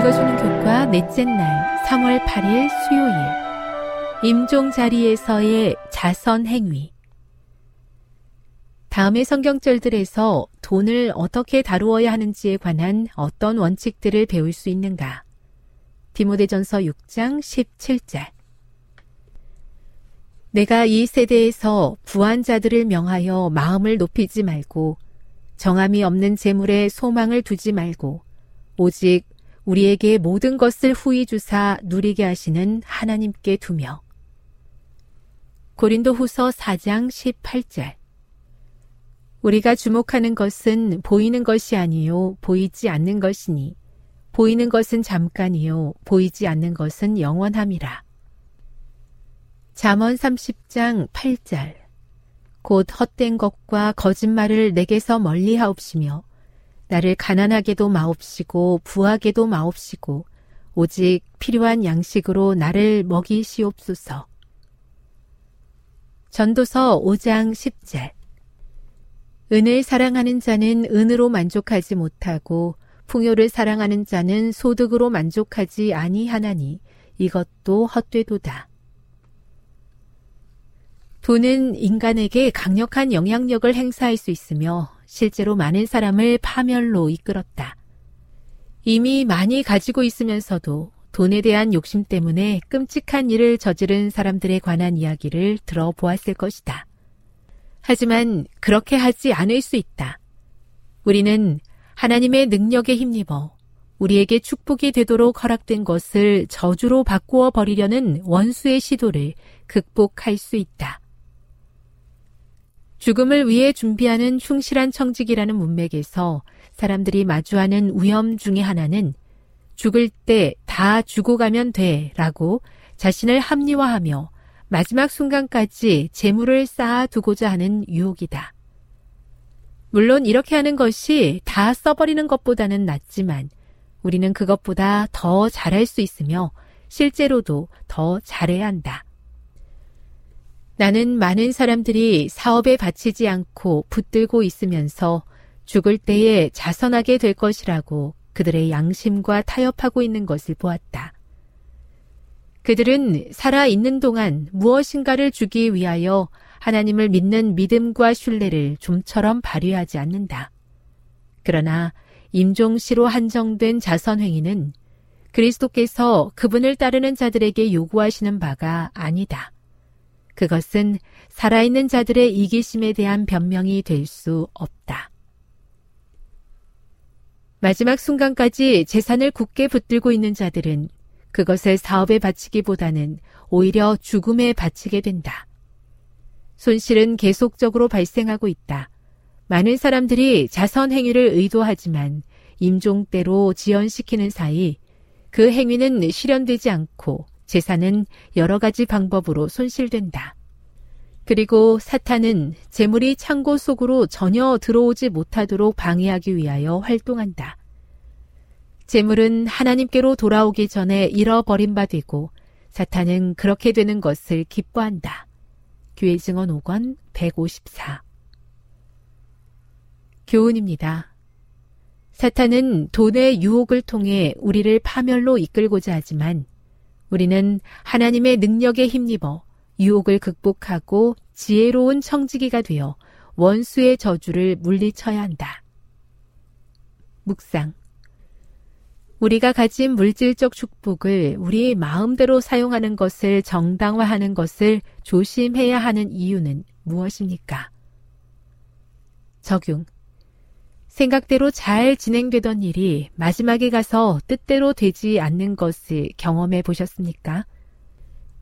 읽어주는 교과 넷째 날 3월 8일 수요일. 임종 자리에서의 자선 행위. 다음의 성경절들에서 돈을 어떻게 다루어야 하는지에 관한 어떤 원칙들을 배울 수 있는가? 디모데전서 6장 17절. 내가 이 세대에서 부한 자들을 명하여 마음을 높이지 말고 정함이 없는 재물에 소망을 두지 말고 오직 우리에게 모든 것을 후히 주사 누리게 하시는 하나님께 두며. 고린도 후서 4장 18절. 우리가 주목하는 것은 보이는 것이 아니요 보이지 않는 것이니 보이는 것은 잠깐이요 보이지 않는 것은 영원함이라. 잠언 30장 8절. 곧 헛된 것과 거짓말을 내게서 멀리하옵시며 나를 가난하게도 마옵시고 부하게도 마옵시고 오직 필요한 양식으로 나를 먹이시옵소서. 전도서 5장 10절 은을 사랑하는 자는 은으로 만족하지 못하고 풍요를 사랑하는 자는 소득으로 만족하지 아니하나니 이것도 헛되도다. 돈은 인간에게 강력한 영향력을 행사할 수 있으며 실제로 많은 사람을 파멸로 이끌었다. 이미 많이 가지고 있으면서도 돈에 대한 욕심 때문에 끔찍한 일을 저지른 사람들에 관한 이야기를 들어보았을 것이다. 하지만 그렇게 하지 않을 수 있다. 우리는 하나님의 능력에 힘입어 우리에게 축복이 되도록 허락된 것을 저주로 바꾸어 버리려는 원수의 시도를 극복할 수 있다. 죽음을 위해 준비하는 충실한 청직이라는 문맥에서 사람들이 마주하는 위험 중의 하나는 죽을 때 다 죽어가면 돼 라고 자신을 합리화하며 마지막 순간까지 재물을 쌓아두고자 하는 유혹이다. 물론 이렇게 하는 것이 다 써버리는 것보다는 낫지만 우리는 그것보다 더 잘할 수 있으며 실제로도 더 잘해야 한다. 나는 많은 사람들이 사업에 바치지 않고 붙들고 있으면서 죽을 때에 자선하게 될 것이라고 그들의 양심과 타협하고 있는 것을 보았다. 그들은 살아 있는 동안 무엇인가를 주기 위하여 하나님을 믿는 믿음과 신뢰를 좀처럼 발휘하지 않는다. 그러나 임종시로 한정된 자선행위는 그리스도께서 그분을 따르는 자들에게 요구하시는 바가 아니다. 그것은 살아있는 자들의 이기심에 대한 변명이 될 수 없다. 마지막 순간까지 재산을 굳게 붙들고 있는 자들은 그것을 사업에 바치기보다는 오히려 죽음에 바치게 된다. 손실은 계속적으로 발생하고 있다. 많은 사람들이 자선 행위를 의도하지만 임종대로 지연시키는 사이 그 행위는 실현되지 않고 재산은 여러 가지 방법으로 손실된다. 그리고 사탄은 재물이 창고 속으로 전혀 들어오지 못하도록 방해하기 위하여 활동한다. 재물은 하나님께로 돌아오기 전에 잃어버린 바 되고 사탄은 그렇게 되는 것을 기뻐한다. 교회 증언 5권 154 교훈입니다. 사탄은 돈의 유혹을 통해 우리를 파멸로 이끌고자 하지만 우리는 하나님의 능력에 힘입어 유혹을 극복하고 지혜로운 청지기가 되어 원수의 저주를 물리쳐야 한다. 묵상. 우리가 가진 물질적 축복을 우리 마음대로 사용하는 것을 정당화하는 것을 조심해야 하는 이유는 무엇입니까? 적용. 생각대로 잘 진행되던 일이 마지막에 가서 뜻대로 되지 않는 것을 경험해 보셨습니까?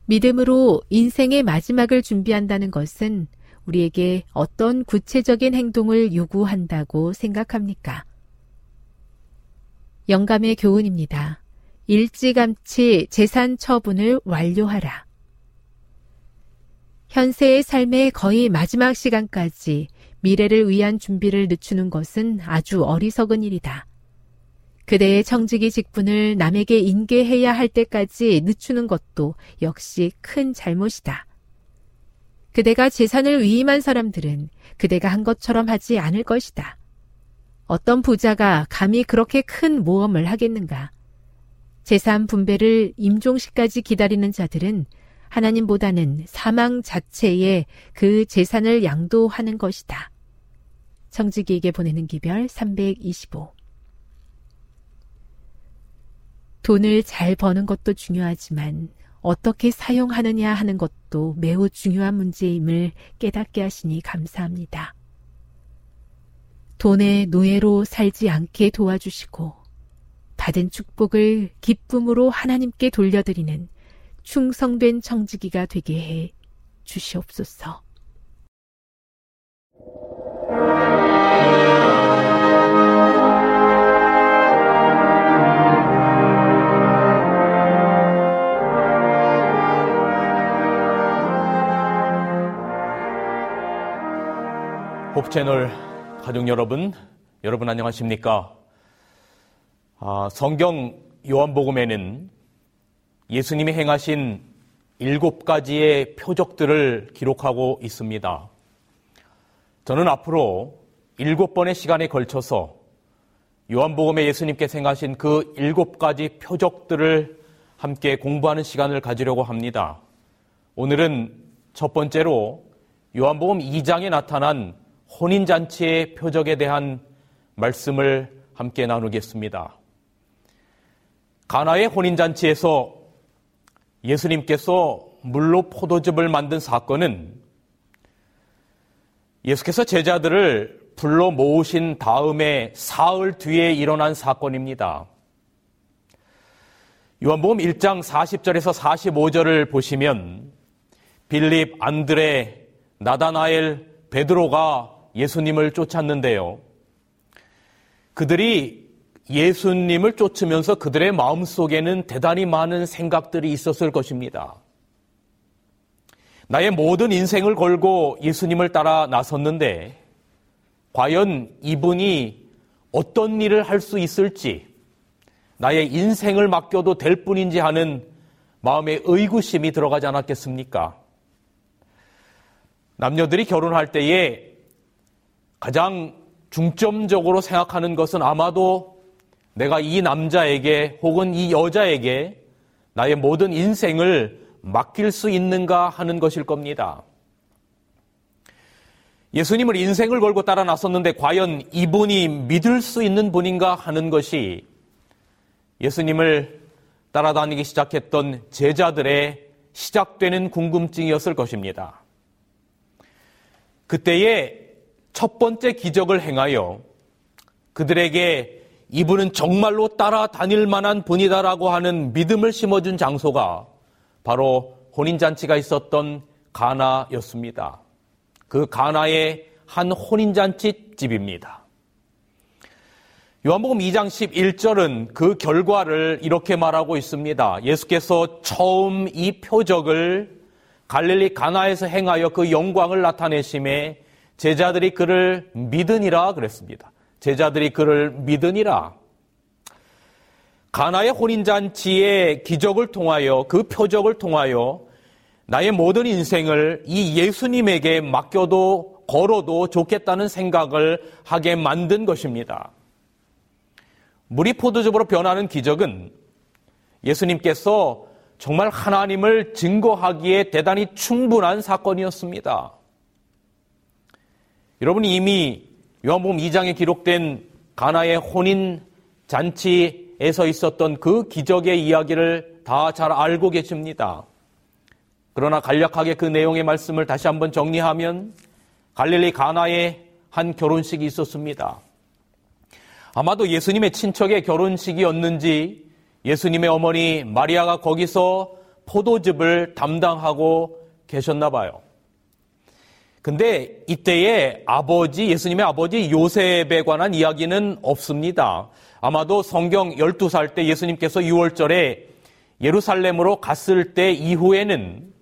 믿음으로 인생의 마지막을 준비한다는 것은 우리에게 어떤 구체적인 행동을 요구한다고 생각합니까? 영감의 교훈입니다. 일찌감치 재산 처분을 완료하라. 현세의 삶의 거의 마지막 시간까지 미래를 위한 준비를 늦추는 것은 아주 어리석은 일이다. 그대의 청지기 직분을 남에게 인계해야 할 때까지 늦추는 것도 역시 큰 잘못이다. 그대가 재산을 위임한 사람들은 그대가 한 것처럼 하지 않을 것이다. 어떤 부자가 감히 그렇게 큰 모험을 하겠는가? 재산 분배를 임종시까지 기다리는 자들은 하나님보다는 사망 자체에 그 재산을 양도하는 것이다. 청지기에게 보내는 기별 325 돈을 잘 버는 것도 중요하지만 어떻게 사용하느냐 하는 것도 매우 중요한 문제임을 깨닫게 하시니 감사합니다. 돈의 노예로 살지 않게 도와주시고 받은 축복을 기쁨으로 하나님께 돌려드리는 충성된 청지기가 되게 해 주시옵소서. 복채널 가족 여러분, 여러분 안녕하십니까? 아, 성경 요한복음에는 예수님이 행하신 일곱 가지의 표적들을 기록하고 있습니다. 저는 앞으로 일곱 번의 시간에 걸쳐서 요한복음에 예수님께 행하신 그 일곱 가지 표적들을 함께 공부하는 시간을 가지려고 합니다. 오늘은 첫 번째로 요한복음 2장에 나타난 혼인잔치의 표적에 대한 말씀을 함께 나누겠습니다. 가나의 혼인잔치에서 예수님께서 물로 포도즙을 만든 사건은 예수께서 제자들을 불러 모으신 다음에 사흘 뒤에 일어난 사건입니다. 요한복음 1장 40절에서 45절을 보시면 빌립, 안드레, 나다나엘, 베드로가 예수님을 쫓았는데요. 그들이 예수님을 쫓으면서 그들의 마음 속에는 대단히 많은 생각들이 있었을 것입니다. 나의 모든 인생을 걸고 예수님을 따라 나섰는데, 과연 이분이 어떤 일을 할 수 있을지, 나의 인생을 맡겨도 될 뿐인지 하는 마음의 의구심이 들어가지 않았겠습니까? 남녀들이 결혼할 때에 가장 중점적으로 생각하는 것은 아마도 내가 이 남자에게 혹은 이 여자에게 나의 모든 인생을 맡길 수 있는가 하는 것일 겁니다. 예수님을 인생을 걸고 따라 나섰는데 과연 이분이 믿을 수 있는 분인가 하는 것이 예수님을 따라다니기 시작했던 제자들의 시작되는 궁금증이었을 것입니다. 그때에 첫 번째 기적을 행하여 그들에게 이분은 정말로 따라다닐 만한 분이다라고 하는 믿음을 심어준 장소가 바로 혼인잔치가 있었던 가나였습니다. 그 가나의 한 혼인잔치 집입니다. 요한복음 2장 11절은 그 결과를 이렇게 말하고 있습니다. 예수께서 처음 이 표적을 갈릴리 가나에서 행하여 그 영광을 나타내심에 제자들이 그를 믿으니라 그랬습니다. 제자들이 그를 믿으니라. 가나의 혼인잔치의 기적을 통하여 그 표적을 통하여 나의 모든 인생을 이 예수님에게 맡겨도 걸어도 좋겠다는 생각을 하게 만든 것입니다. 물이 포도즙으로 변하는 기적은 예수님께서 정말 하나님을 증거하기에 대단히 충분한 사건이었습니다. 여러분 이미 요한복음 2장에 기록된 가나의 혼인 잔치에서 있었던 그 기적의 이야기를 다 잘 알고 계십니다. 그러나 간략하게 그 내용의 말씀을 다시 한번 정리하면 갈릴리 가나에 한 결혼식이 있었습니다. 아마도 예수님의 친척의 결혼식이었는지 예수님의 어머니 마리아가 거기서 포도즙을 담당하고 계셨나 봐요. 근데 이때에 아버지, 예수님의 아버지 요셉에 관한 이야기는 없습니다. 아마도 성경 12살 때 예수님께서 6월절에 예루살렘으로 갔을 때 이후에는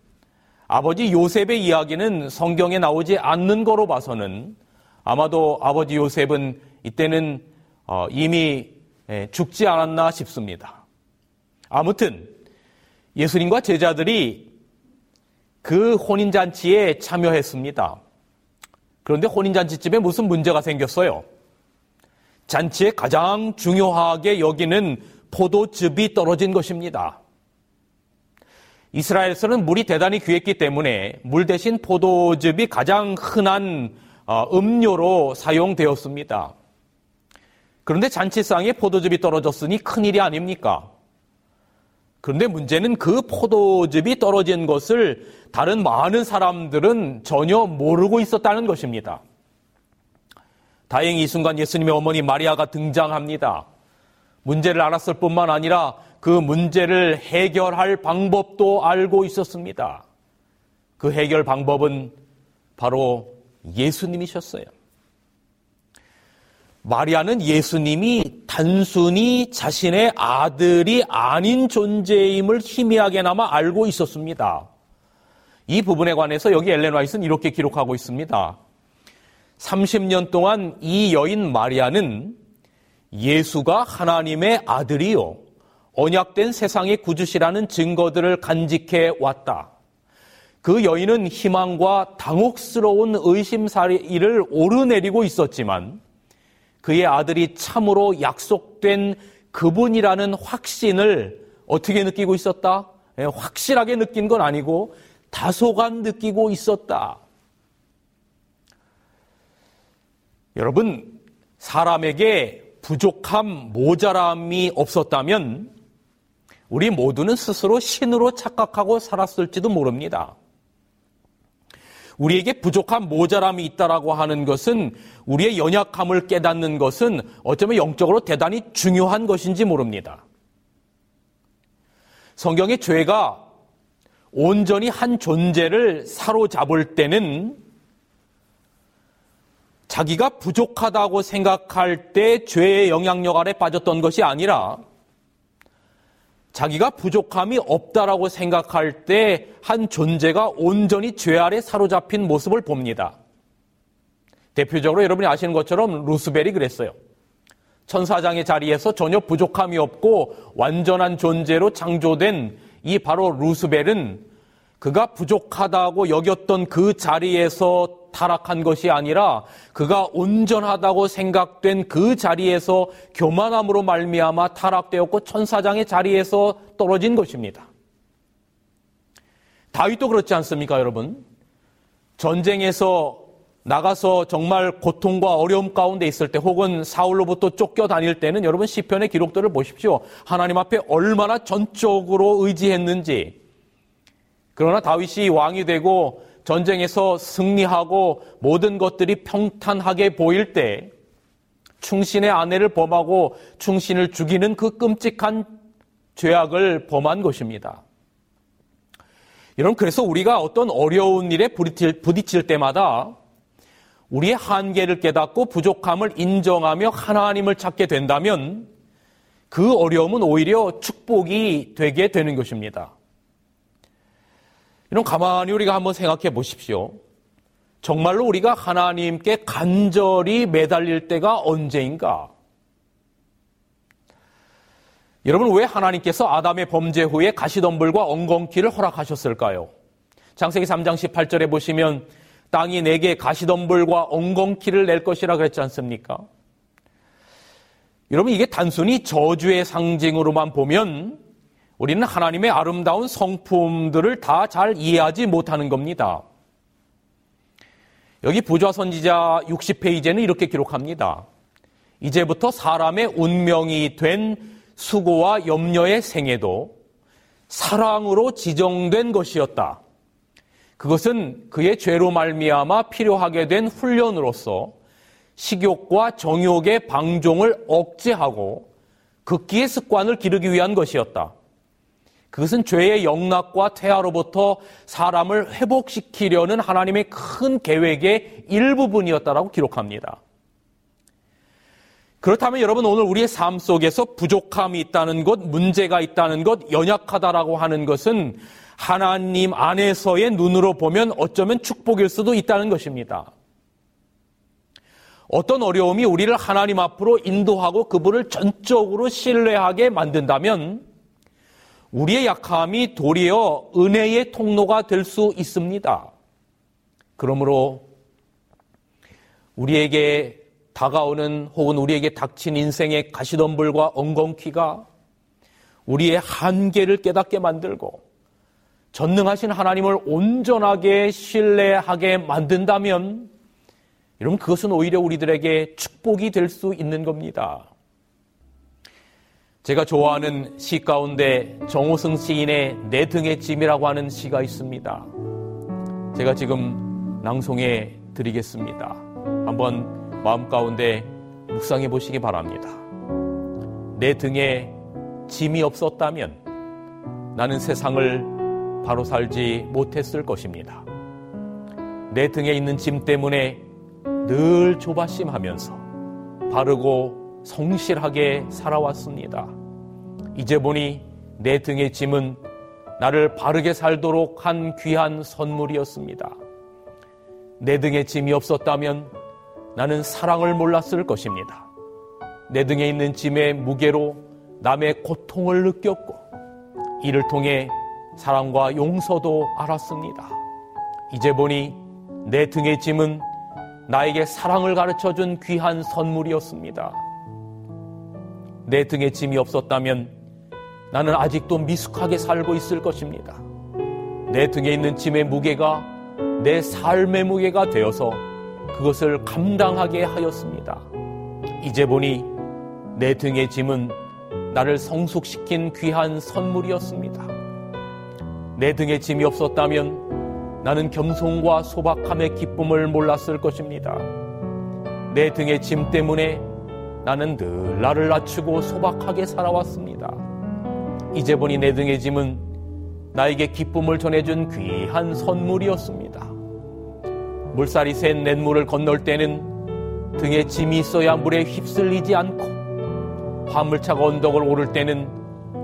아버지 요셉의 이야기는 성경에 나오지 않는 거로 봐서는 아마도 아버지 요셉은 이때는 어, 이미 예, 죽지 않았나 싶습니다. 아무튼 예수님과 제자들이 그 혼인잔치에 참여했습니다. 그런데 혼인잔치집에 무슨 문제가 생겼어요? 잔치에 가장 중요하게 여기는 포도즙이 떨어진 것입니다. 이스라엘에서는 물이 대단히 귀했기 때문에 물 대신 포도즙이 가장 흔한 어, 음료로 사용되었습니다. 그런데 잔치상에 포도즙이 떨어졌으니 큰일이 아닙니까? 그런데 문제는 그 포도즙이 떨어진 것을 다른 많은 사람들은 전혀 모르고 있었다는 것입니다. 다행히 이 순간 예수님의 어머니 마리아가 등장합니다. 문제를 알았을 뿐만 아니라 그 문제를 해결할 방법도 알고 있었습니다. 그 해결 방법은 바로 예수님이셨어요. 마리아는 예수님이 단순히 자신의 아들이 아닌 존재임을 희미하게나마 알고 있었습니다. 이 부분에 관해서 여기 엘렌 와이스는 이렇게 기록하고 있습니다. 30년 동안 이 여인 마리아는 예수가 하나님의 아들이요. 언약된 세상의 구주시라는 증거들을 간직해 왔다. 그 여인은 희망과 당혹스러운 의심사리를 오르내리고 있었지만 그의 아들이 참으로 약속된 그분이라는 확신을 어떻게 느끼고 있었다? 예, 확실하게 느낀 건 아니고 다소간 느끼고 있었다. 여러분, 사람에게 부족함, 모자람이 없었다면 우리 모두는 스스로 신으로 착각하고 살았을지도 모릅니다. 우리에게 부족한 모자람이 있다라고 하는 것은 우리의 연약함을 깨닫는 것은 어쩌면 영적으로 대단히 중요한 것인지 모릅니다. 성경의 죄가 온전히 한 존재를 사로잡을 때는 자기가 부족하다고 생각할 때 죄의 영향력 아래 빠졌던 것이 아니라 자기가 부족함이 없다라고 생각할 때 한 존재가 온전히 죄 아래 사로잡힌 모습을 봅니다. 대표적으로 여러분이 아시는 것처럼 루스벨이 그랬어요. 천사장의 자리에서 전혀 부족함이 없고 완전한 존재로 창조된 이 바로 루스벨은 그가 부족하다고 여겼던 그 자리에서 타락한 것이 아니라 그가 온전하다고 생각된 그 자리에서 교만함으로 말미암아 타락되었고 천사장의 자리에서 떨어진 것입니다. 다윗도 그렇지 않습니까, 여러분? 전쟁에서 나가서 정말 고통과 어려움 가운데 있을 때 혹은 사울로부터 쫓겨 다닐 때는 여러분 시편의 기록들을 보십시오. 하나님 앞에 얼마나 전적으로 의지했는지 그러나 다윗이 왕이 되고 전쟁에서 승리하고 모든 것들이 평탄하게 보일 때 충신의 아내를 범하고 충신을 죽이는 그 끔찍한 죄악을 범한 것입니다. 여러분, 그래서 우리가 어떤 어려운 일에 부딪힐, 때마다 우리의 한계를 깨닫고 부족함을 인정하며 하나님을 찾게 된다면 그 어려움은 오히려 축복이 되게 되는 것입니다. 이런 가만히 우리가 한번 생각해 보십시오. 정말로 우리가 하나님께 간절히 매달릴 때가 언제인가? 여러분, 왜 하나님께서 아담의 범죄 후에 가시덤불과 엉겅퀴를 허락하셨을까요? 장세기 3장 18절에 보시면 땅이 내게 가시덤불과 엉겅퀴를 낼 것이라 그랬지 않습니까? 여러분, 이게 단순히 저주의 상징으로만 보면 우리는 하나님의 아름다운 성품들을 다 잘 이해하지 못하는 겁니다. 여기 부좌 선지자 60페이지에는 이렇게 기록합니다. 이제부터 사람의 운명이 된 수고와 염려의 생애도 사랑으로 지정된 것이었다. 그것은 그의 죄로 말미암아 필요하게 된 훈련으로서 식욕과 정욕의 방종을 억제하고 극기의 습관을 기르기 위한 것이었다. 그것은 죄의 영락과 태아로부터 사람을 회복시키려는 하나님의 큰 계획의 일부분이었다라고 기록합니다. 그렇다면 여러분 오늘 우리의 삶 속에서 부족함이 있다는 것, 문제가 있다는 것, 연약하다라고 하는 것은 하나님 안에서의 눈으로 보면 어쩌면 축복일 수도 있다는 것입니다. 어떤 어려움이 우리를 하나님 앞으로 인도하고 그분을 전적으로 신뢰하게 만든다면 우리의 약함이 도리어 은혜의 통로가 될 수 있습니다. 그러므로 우리에게 다가오는 혹은 우리에게 닥친 인생의 가시덤불과 엉겅퀴가 우리의 한계를 깨닫게 만들고 전능하신 하나님을 온전하게 신뢰하게 만든다면 여러분 그것은 오히려 우리들에게 축복이 될 수 있는 겁니다. 제가 좋아하는 시 가운데 정호승 시인의 내 등의 짐이라고 하는 시가 있습니다. 제가 지금 낭송해 드리겠습니다. 한번 마음 가운데 묵상해 보시기 바랍니다. 내 등에 짐이 없었다면 나는 세상을 바로 살지 못했을 것입니다. 내 등에 있는 짐 때문에 늘 조바심하면서 바르고 성실하게 살아왔습니다. 이제 보니 내 등의 짐은 나를 바르게 살도록 한 귀한 선물이었습니다. 내 등에 짐이 없었다면 나는 사랑을 몰랐을 것입니다. 내 등에 있는 짐의 무게로 남의 고통을 느꼈고 이를 통해 사랑과 용서도 알았습니다. 이제 보니 내 등의 짐은 나에게 사랑을 가르쳐 준 귀한 선물이었습니다. 내 등에 짐이 없었다면 나는 아직도 미숙하게 살고 있을 것입니다. 내 등에 있는 짐의 무게가 내 삶의 무게가 되어서 그것을 감당하게 하였습니다. 이제 보니 내 등의 짐은 나를 성숙시킨 귀한 선물이었습니다. 내 등에 짐이 없었다면 나는 겸손과 소박함의 기쁨을 몰랐을 것입니다. 내 등의 짐 때문에 나는 늘 나를 낮추고 소박하게 살아왔습니다. 이제 보니 내 등의 짐은 나에게 기쁨을 전해준 귀한 선물이었습니다. 물살이 센 냇물을 건널 때는 등에 짐이 있어야 물에 휩쓸리지 않고 화물차가 언덕을 오를 때는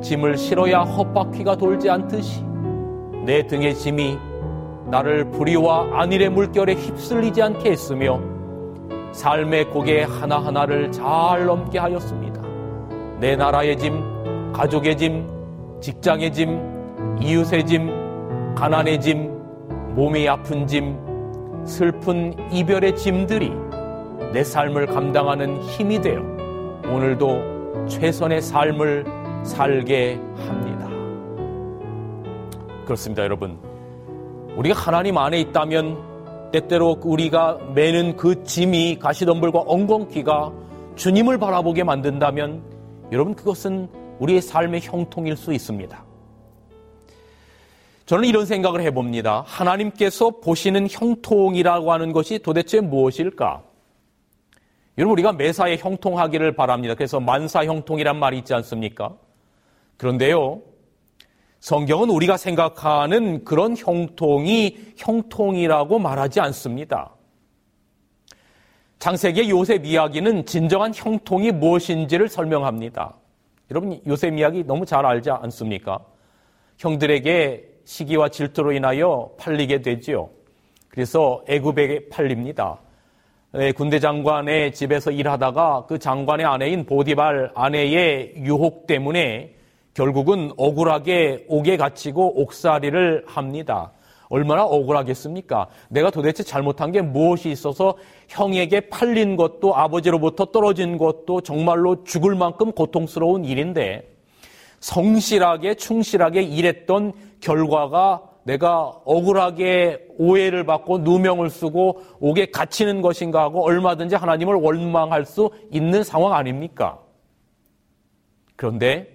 짐을 실어야 헛바퀴가 돌지 않듯이 내 등의 짐이 나를 불의와 안일의 물결에 휩쓸리지 않게 했으며 삶의 고개 하나하나를 잘 넘게 하였습니다. 내 나라의 짐, 가족의 짐, 직장의 짐, 이웃의 짐, 가난의 짐, 몸이 아픈 짐, 슬픈 이별의 짐들이 내 삶을 감당하는 힘이 되어 오늘도 최선의 삶을 살게 합니다. 그렇습니다, 여러분. 우리가 하나님 안에 있다면 때때로 우리가 매는 그 짐이 가시덤불과 엉겅퀴가 주님을 바라보게 만든다면 여러분 그것은 우리의 삶의 형통일 수 있습니다. 저는 이런 생각을 해봅니다. 하나님께서 보시는 형통이라고 하는 것이 도대체 무엇일까? 여러분, 우리가 매사에 형통하기를 바랍니다. 그래서 만사 형통이란 말이 있지 않습니까? 그런데요, 성경은 우리가 생각하는 그런 형통이 형통이라고 말하지 않습니다. 창세기의 요셉 이야기는 진정한 형통이 무엇인지를 설명합니다. 여러분, 요셉 이야기 너무 잘 알지 않습니까? 형들에게 시기와 질투로 인하여 팔리게 되지요. 그래서 애굽에 팔립니다. 네, 군대 장관의 집에서 일하다가 그 장관의 아내인 보디발 아내의 유혹 때문에 결국은 억울하게 옥에 갇히고 옥살이를 합니다. 얼마나 억울하겠습니까? 내가 도대체 잘못한 게 무엇이 있어서 형에게 팔린 것도 아버지로부터 떨어진 것도 정말로 죽을 만큼 고통스러운 일인데 성실하게 충실하게 일했던 결과가 내가 억울하게 오해를 받고 누명을 쓰고 옥에 갇히는 것인가 하고 얼마든지 하나님을 원망할 수 있는 상황 아닙니까? 그런데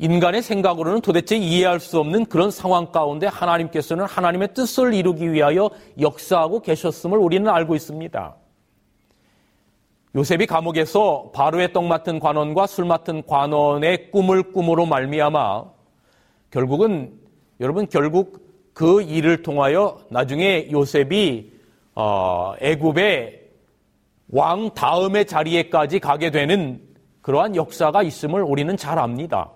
인간의 생각으로는 도대체 이해할 수 없는 그런 상황 가운데 하나님께서는 하나님의 뜻을 이루기 위하여 역사하고 계셨음을 우리는 알고 있습니다. 요셉이 감옥에서 바로의 떡 맡은 관원과 술 맡은 관원의 꿈을 꿈으로 말미암아 결국은 여러분 결국 그 일을 통하여 나중에 요셉이 어, 애굽의 왕 다음의 자리에까지 가게 되는 그러한 역사가 있음을 우리는 잘 압니다.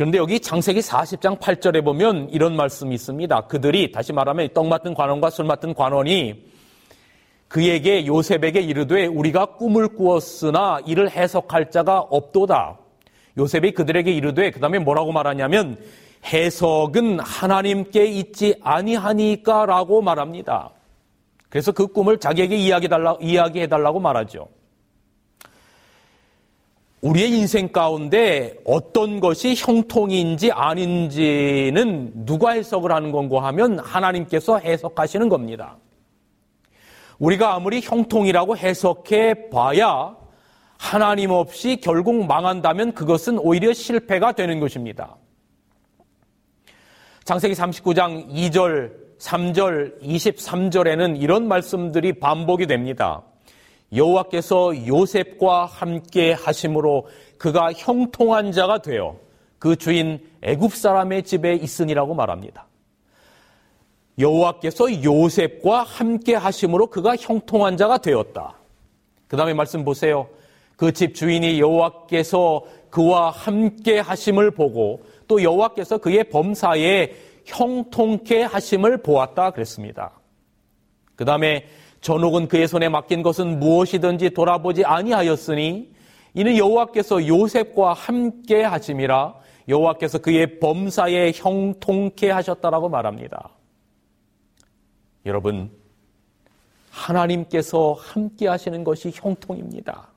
그런데 여기 창세기 40장 8절에 보면 이런 말씀이 있습니다. 그들이 다시 말하면 떡 맡은 관원과 술 맡은 관원이 그에게 요셉에게 이르되 우리가 꿈을 꾸었으나 이를 해석할 자가 없도다. 요셉이 그들에게 이르되 그다음에 뭐라고 말하냐면 해석은 하나님께 있지 아니하니까라고 말합니다. 그래서 그 꿈을 자기에게 이야기해달라, 이야기해달라고 말하죠. 우리의 인생 가운데 어떤 것이 형통인지 아닌지는 누가 해석을 하는 건고 하면 하나님께서 해석하시는 겁니다. 우리가 아무리 형통이라고 해석해 봐야 하나님 없이 결국 망한다면 그것은 오히려 실패가 되는 것입니다. 창세기 39장 2절, 3절, 23절에는 이런 말씀들이 반복이 됩니다. 여호와께서 요셉과 함께 하심으로 그가 형통한 자가 되어 그 주인 애굽 사람의 집에 있으니라고 말합니다. 여호와께서 요셉과 함께 하심으로 그가 형통한 자가 되었다. 그 다음에 말씀 보세요. 그 집 주인이 여호와께서 그와 함께 하심을 보고 또 여호와께서 그의 범사에 형통케 하심을 보았다 그랬습니다. 그 다음에 전옥은 그의 손에 맡긴 것은 무엇이든지 돌아보지 아니하였으니 이는 여호와께서 요셉과 함께 하심이라 여호와께서 그의 범사에 형통케 하셨다라고 말합니다. 여러분, 하나님께서 함께 하시는 것이 형통입니다.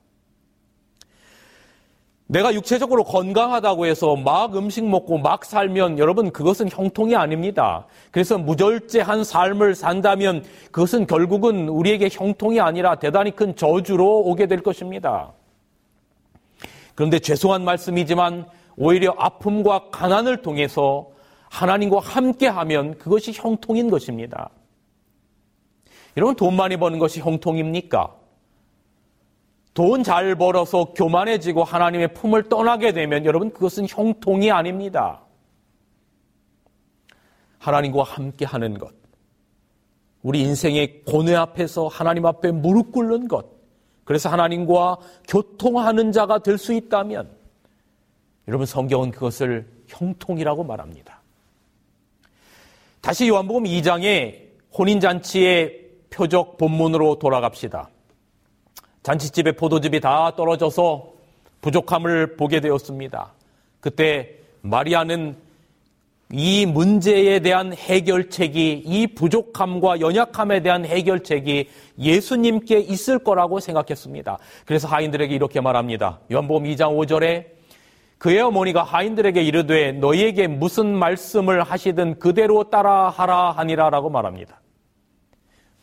내가 육체적으로 건강하다고 해서 막 음식 먹고 막 살면 여러분 그것은 형통이 아닙니다. 그래서 무절제한 삶을 산다면 그것은 결국은 우리에게 형통이 아니라 대단히 큰 저주로 오게 될 것입니다. 그런데 죄송한 말씀이지만 오히려 아픔과 가난을 통해서 하나님과 함께 하면 그것이 형통인 것입니다. 여러분 돈 많이 버는 것이 형통입니까? 돈 잘 벌어서 교만해지고 하나님의 품을 떠나게 되면 여러분 그것은 형통이 아닙니다. 하나님과 함께 하는 것. 우리 인생의 고뇌 앞에서 하나님 앞에 무릎 꿇는 것. 그래서 하나님과 교통하는 자가 될 수 있다면 여러분 성경은 그것을 형통이라고 말합니다. 다시 요한복음 2장에 혼인잔치의 표적 본문으로 돌아갑시다. 잔치집에 포도즙이 다 떨어져서 부족함을 보게 되었습니다. 그때 마리아는 이 문제에 대한 해결책이 이 부족함과 연약함에 대한 해결책이 예수님께 있을 거라고 생각했습니다. 그래서 하인들에게 이렇게 말합니다. 요한복음 2장 5절에 그의 어머니가 하인들에게 이르되 너희에게 무슨 말씀을 하시든 그대로 따라하라 하니라라고 말합니다.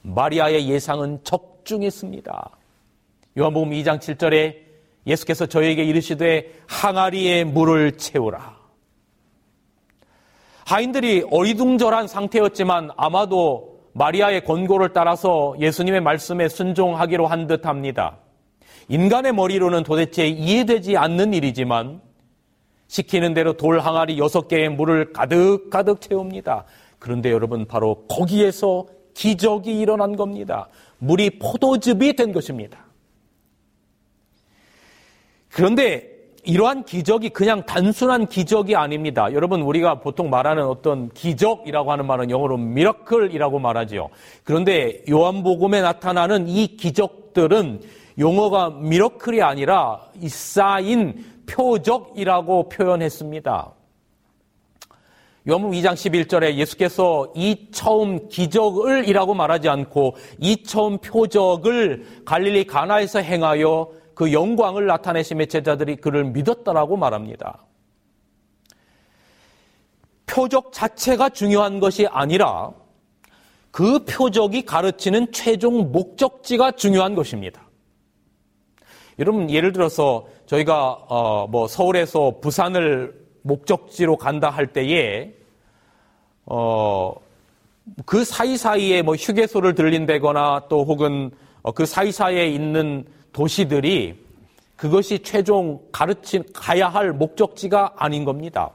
마리아의 예상은 적중했습니다. 요한복음 2장 7절에 예수께서 저에게 이르시되 항아리에 물을 채우라. 하인들이 어리둥절한 상태였지만 아마도 마리아의 권고를 따라서 예수님의 말씀에 순종하기로 한 듯 합니다. 인간의 머리로는 도대체 이해되지 않는 일이지만 시키는 대로 돌 항아리 여섯 개의 물을 가득가득 채웁니다. 그런데 여러분 바로 거기에서 기적이 일어난 겁니다. 물이 포도즙이 된 것입니다. 그런데 이러한 기적이 그냥 단순한 기적이 아닙니다. 여러분 우리가 보통 말하는 어떤 기적이라고 하는 말은 영어로 미러클이라고 말하지요. 그런데 요한복음에 나타나는 이 기적들은 용어가 미러클이 아니라 이 쌓인 표적이라고 표현했습니다. 요한복음 2장 11절에 예수께서 이 처음 기적을 이라고 말하지 않고 이 처음 표적을 갈릴리 가나에서 행하여 그 영광을 나타내심에 제자들이 그를 믿었다라고 말합니다. 표적 자체가 중요한 것이 아니라 그 표적이 가르치는 최종 목적지가 중요한 것입니다. 여러분 예를 들어서 저희가 어 뭐 서울에서 부산을 목적지로 간다 할 때에 어 그 사이사이에 뭐 휴게소를 들린다거나 또 혹은 어, 그 사이사이에 있는 도시들이 그것이 최종 가르친 가야 할 목적지가 아닌 겁니다.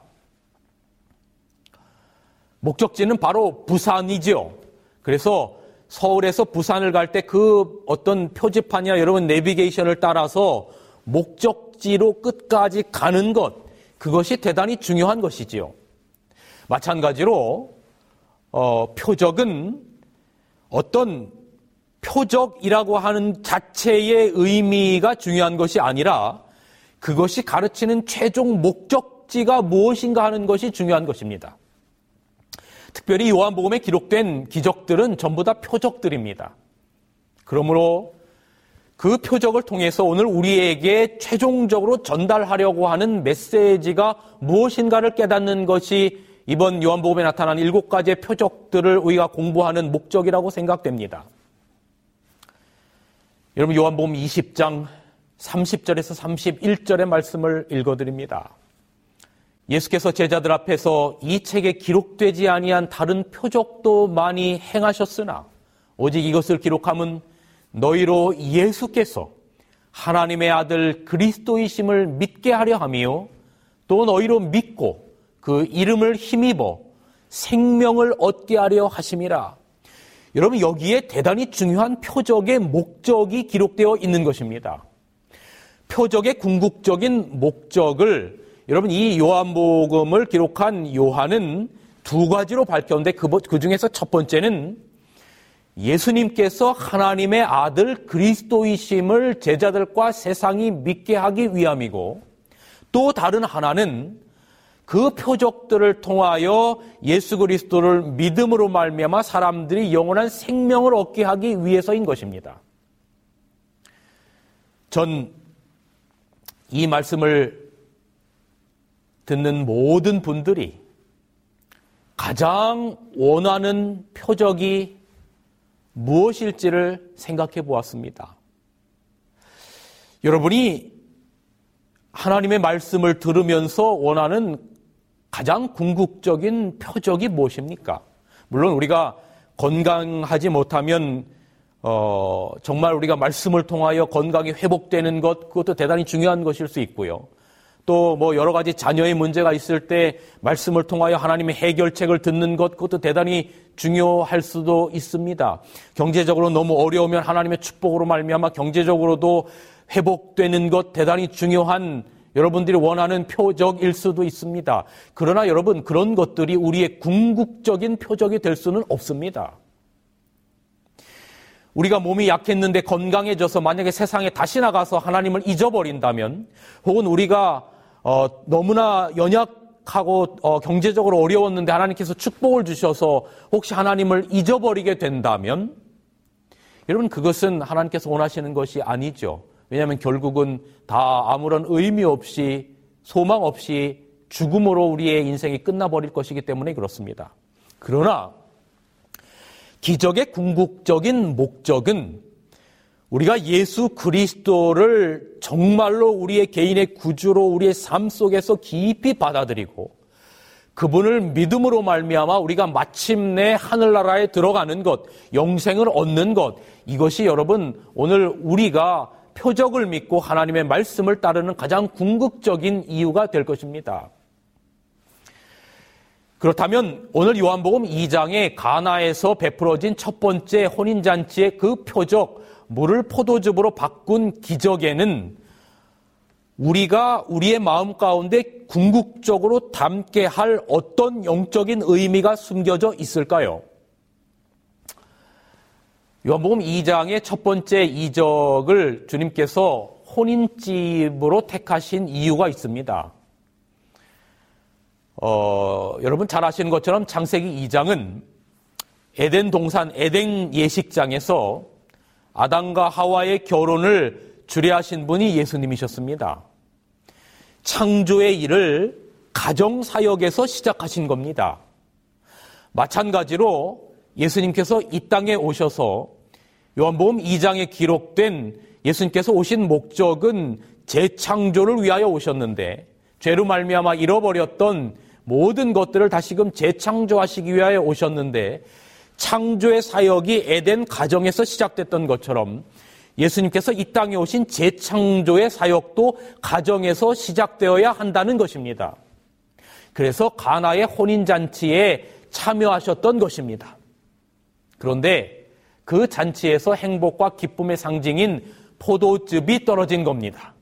목적지는 바로 부산이죠. 그래서 서울에서 부산을 갈 때 그 어떤 표지판이나 여러분 내비게이션을 따라서 목적지로 끝까지 가는 것, 그것이 대단히 중요한 것이지요. 마찬가지로, 어, 표적은 어떤 표적이라고 하는 자체의 의미가 중요한 것이 아니라 그것이 가르치는 최종 목적지가 무엇인가 하는 것이 중요한 것입니다. 특별히 요한복음에 기록된 기적들은 전부 다 표적들입니다. 그러므로 그 표적을 통해서 오늘 우리에게 최종적으로 전달하려고 하는 메시지가 무엇인가를 깨닫는 것이 이번 요한복음에 나타난 일곱 가지의 표적들을 우리가 공부하는 목적이라고 생각됩니다. 여러분 요한복음 20장 30절에서 31절의 말씀을 읽어드립니다. 예수께서 제자들 앞에서 이 책에 기록되지 아니한 다른 표적도 많이 행하셨으나 오직 이것을 기록함은 너희로 예수께서 하나님의 아들 그리스도이심을 믿게 하려 함이요 또 너희로 믿고 그 이름을 힘입어 생명을 얻게 하려 하심이라. 여러분 여기에 대단히 중요한 표적의 목적이 기록되어 있는 것입니다. 표적의 궁극적인 목적을 여러분 이 요한복음을 기록한 요한은 두 가지로 밝혔는데 그, 그 중에서 첫 번째는 예수님께서 하나님의 아들 그리스도이심을 제자들과 세상이 믿게 하기 위함이고 또 다른 하나는 그 표적들을 통하여 예수 그리스도를 믿음으로 말미암아 사람들이 영원한 생명을 얻게 하기 위해서인 것입니다. 전 이 말씀을 듣는 모든 분들이 가장 원하는 표적이 무엇일지를 생각해 보았습니다. 여러분이 하나님의 말씀을 들으면서 원하는 가장 궁극적인 표적이 무엇입니까? 물론 우리가 건강하지 못하면 어, 정말 우리가 말씀을 통하여 건강이 회복되는 것 그것도 대단히 중요한 것일 수 있고요. 또 뭐 여러 가지 자녀의 문제가 있을 때 말씀을 통하여 하나님의 해결책을 듣는 것 그것도 대단히 중요할 수도 있습니다. 경제적으로 너무 어려우면 하나님의 축복으로 말미암아 경제적으로도 회복되는 것 대단히 중요한 여러분들이 원하는 표적일 수도 있습니다. 그러나 여러분, 그런 것들이 우리의 궁극적인 표적이 될 수는 없습니다. 우리가 몸이 약했는데 건강해져서 만약에 세상에 다시 나가서 하나님을 잊어버린다면, 혹은 우리가 어, 너무나 연약하고 어, 경제적으로 어려웠는데 하나님께서 축복을 주셔서 혹시 하나님을 잊어버리게 된다면, 여러분 그것은 하나님께서 원하시는 것이 아니죠. 왜냐하면 결국은 다 아무런 의미 없이 소망 없이 죽음으로 우리의 인생이 끝나버릴 것이기 때문에 그렇습니다. 그러나 기적의 궁극적인 목적은 우리가 예수 그리스도를 정말로 우리의 개인의 구주로 우리의 삶 속에서 깊이 받아들이고 그분을 믿음으로 말미암아 우리가 마침내 하늘나라에 들어가는 것, 영생을 얻는 것, 이것이 여러분 오늘 우리가 표적을 믿고 하나님의 말씀을 따르는 가장 궁극적인 이유가 될 것입니다. 그렇다면 오늘 요한복음 2장에 가나에서 베풀어진 첫 번째 혼인잔치의 그 표적, 물을 포도즙으로 바꾼 기적에는 우리가 우리의 마음 가운데 궁극적으로 담게 할 어떤 영적인 의미가 숨겨져 있을까요? 요한복음 2장의 첫 번째 이적을 주님께서 혼인집으로 택하신 이유가 있습니다. 어, 여러분 잘 아시는 것처럼 창세기 2장은 에덴 동산 에덴 예식장에서 아담과 하와의 결혼을 주례하신 분이 예수님이셨습니다. 창조의 일을 가정 사역에서 시작하신 겁니다. 마찬가지로 예수님께서 이 땅에 오셔서 요한복음 2장에 기록된 예수님께서 오신 목적은 재창조를 위하여 오셨는데 죄로 말미암아 잃어버렸던 모든 것들을 다시금 재창조하시기 위하여 오셨는데 창조의 사역이 에덴 가정에서 시작됐던 것처럼 예수님께서 이 땅에 오신 재창조의 사역도 가정에서 시작되어야 한다는 것입니다. 그래서 가나의 혼인 잔치에 참여하셨던 것입니다. 그런데 그 잔치에서 행복과 기쁨의 상징인 포도즙이 떨어진 겁니다.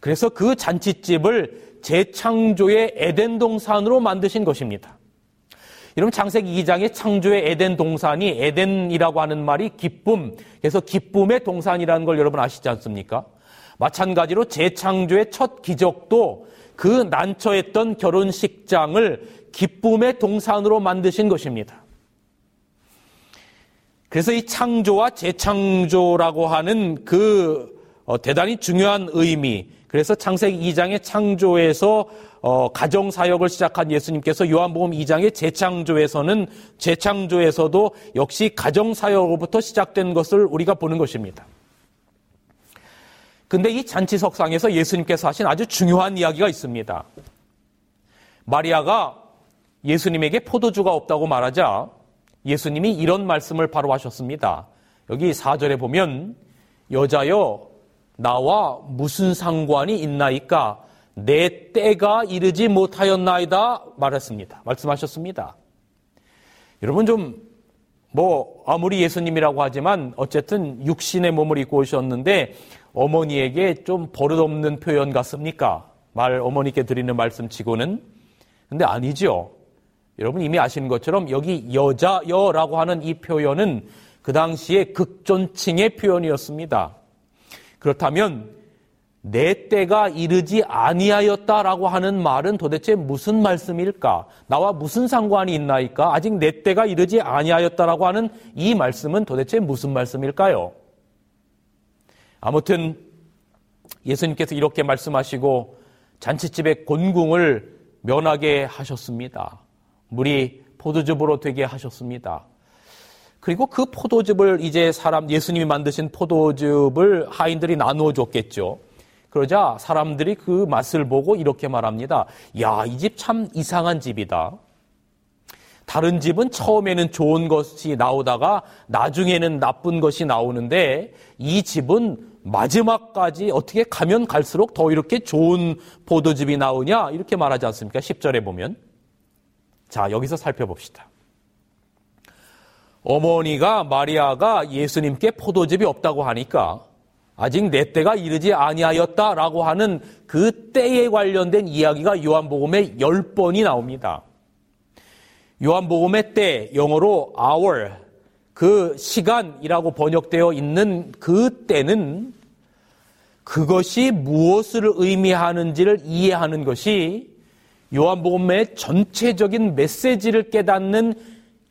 그래서 그 잔치집을 재창조의 에덴 동산으로 만드신 것입니다. 여러분 창세기 2장의 창조의 에덴 동산이 에덴이라고 하는 말이 기쁨, 그래서 기쁨의 동산이라는 걸 여러분 아시지 않습니까? 마찬가지로 재창조의 첫 기적도 그 난처했던 결혼식장을 기쁨의 동산으로 만드신 것입니다. 그래서 이 창조와 재창조라고 하는 그 어, 대단히 중요한 의미, 그래서 창세기 2장의 창조에서 어, 가정 사역을 시작한 예수님께서 요한복음 2장의 재창조에서는 재창조에서도 역시 가정 사역으로부터 시작된 것을 우리가 보는 것입니다. 근데 이 잔치석상에서 예수님께서 하신 아주 중요한 이야기가 있습니다. 마리아가 예수님에게 포도주가 없다고 말하자 예수님이 이런 말씀을 바로 하셨습니다. 여기 4절에 보면 여자여 나와 무슨 상관이 있나이까? 내 때가 이르지 못하였나이다 말했습니다. 말씀하셨습니다. 여러분 좀 뭐 아무리 예수님이라고 하지만 어쨌든 육신의 몸을 입고 오셨는데 어머니에게 좀 버릇없는 표현 같습니까? 말 어머니께 드리는 말씀치고는 근데 아니죠. 여러분 이미 아시는 것처럼 여기 여자여라고 하는 이 표현은 그 당시에 극존칭의 표현이었습니다. 그렇다면 내 때가 이르지 아니하였다라고 하는 말은 도대체 무슨 말씀일까? 나와 무슨 상관이 있나이까? 아직 내 때가 이르지 아니하였다라고 하는 이 말씀은 도대체 무슨 말씀일까요? 아무튼 예수님께서 이렇게 말씀하시고 잔치집의 곤궁을 면하게 하셨습니다. 물이 포도즙으로 되게 하셨습니다. 그리고 그 포도즙을 이제 사람 예수님이 만드신 포도즙을 하인들이 나누어 줬겠죠. 그러자 사람들이 그 맛을 보고 이렇게 말합니다. 야, 이 집 참 이상한 집이다. 다른 집은 처음에는 좋은 것이 나오다가 나중에는 나쁜 것이 나오는데 이 집은 마지막까지 어떻게 가면 갈수록 더 이렇게 좋은 포도즙이 나오냐? 이렇게 말하지 않습니까? 10절에 보면. 자, 여기서 살펴봅시다. 어머니가 마리아가 예수님께 포도즙이 없다고 하니까 아직 내 때가 이르지 아니하였다라고 하는 그 때에 관련된 이야기가 요한복음에 열 번이 나옵니다. 요한복음의 때 영어로 hour 그 시간이라고 번역되어 있는 그 때는 그것이 무엇을 의미하는지를 이해하는 것이 요한복음의 전체적인 메시지를 깨닫는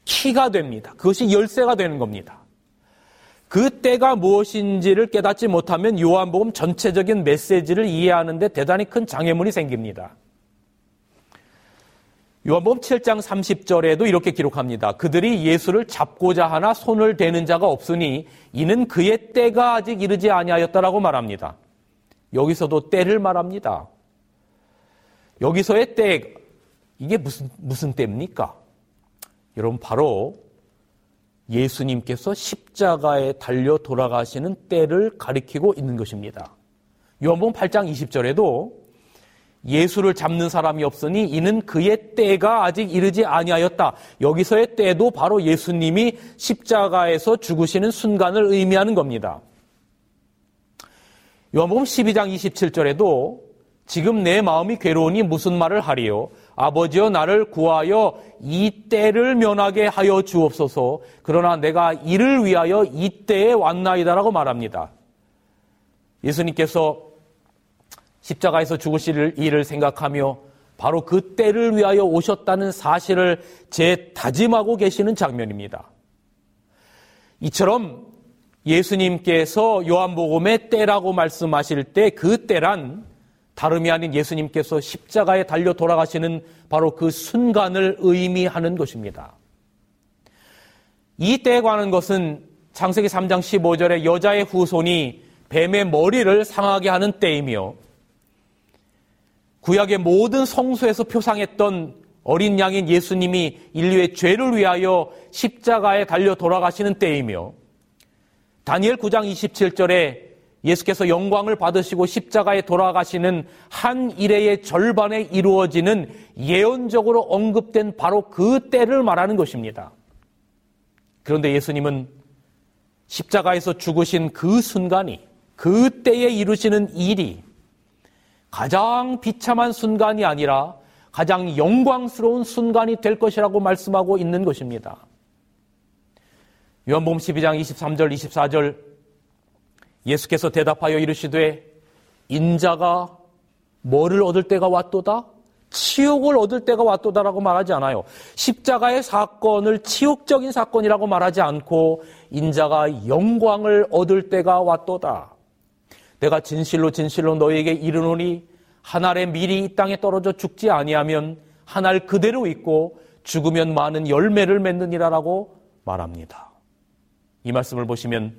키가 됩니다. 그것이 열쇠가 되는 겁니다. 그 때가 무엇인지를 깨닫지 못하면 요한복음 전체적인 메시지를 이해하는데 대단히 큰 장애물이 생깁니다. 요한복음 7장 30절에도 이렇게 기록합니다. 그들이 예수를 잡고자 하나 손을 대는 자가 없으니 이는 그의 때가 아직 이르지 아니하였다라고 말합니다. 여기서도 때를 말합니다. 여기서의 때 이게 무슨, 무슨 때입니까? 여러분, 바로 예수님께서 십자가에 달려 돌아가시는 때를 가리키고 있는 것입니다. 요한복음 8장 20절에도 예수를 잡는 사람이 없으니 이는 그의 때가 아직 이르지 아니하였다. 여기서의 때도 바로 예수님이 십자가에서 죽으시는 순간을 의미하는 겁니다. 요한복음 12장 27절에도 지금 내 마음이 괴로우니 무슨 말을 하리요? 아버지여 나를 구하여 이 때를 면하게 하여 주옵소서. 그러나 내가 이를 위하여 이 때에 왔나이다라고 말합니다. 예수님께서 십자가에서 죽으실 일을 생각하며 바로 그 때를 위하여 오셨다는 사실을 재다짐하고 계시는 장면입니다. 이처럼 예수님께서 요한복음의 때라고 말씀하실 때 그 때란 다름이 아닌 예수님께서 십자가에 달려 돌아가시는 바로 그 순간을 의미하는 것입니다. 이 때에 관한 것은 창세기 3장 15절에 여자의 후손이 뱀의 머리를 상하게 하는 때이며 구약의 모든 성소에서 표상했던 어린 양인 예수님이 인류의 죄를 위하여 십자가에 달려 돌아가시는 때이며 다니엘 9장 27절에 예수께서 영광을 받으시고 십자가에 돌아가시는 한 일회의 절반에 이루어지는 예언적으로 언급된 바로 그 때를 말하는 것입니다. 그런데 예수님은 십자가에서 죽으신 그 순간이 그 때에 이루시는 일이 가장 비참한 순간이 아니라 가장 영광스러운 순간이 될 것이라고 말씀하고 있는 것입니다. 요한복음 12장 23절 24절 예수께서 대답하여 이르시되 인자가 뭐를 얻을 때가 왔도다? 치욕을 얻을 때가 왔도다라고 말하지 않아요. 십자가의 사건을 치욕적인 사건이라고 말하지 않고 인자가 영광을 얻을 때가 왔도다. 내가 진실로 진실로 너에게 이르노니 한 알의 밀이 이 땅에 떨어져 죽지 아니하면 한 알 그대로 있고 죽으면 많은 열매를 맺느니라라고 말합니다. 이 말씀을 보시면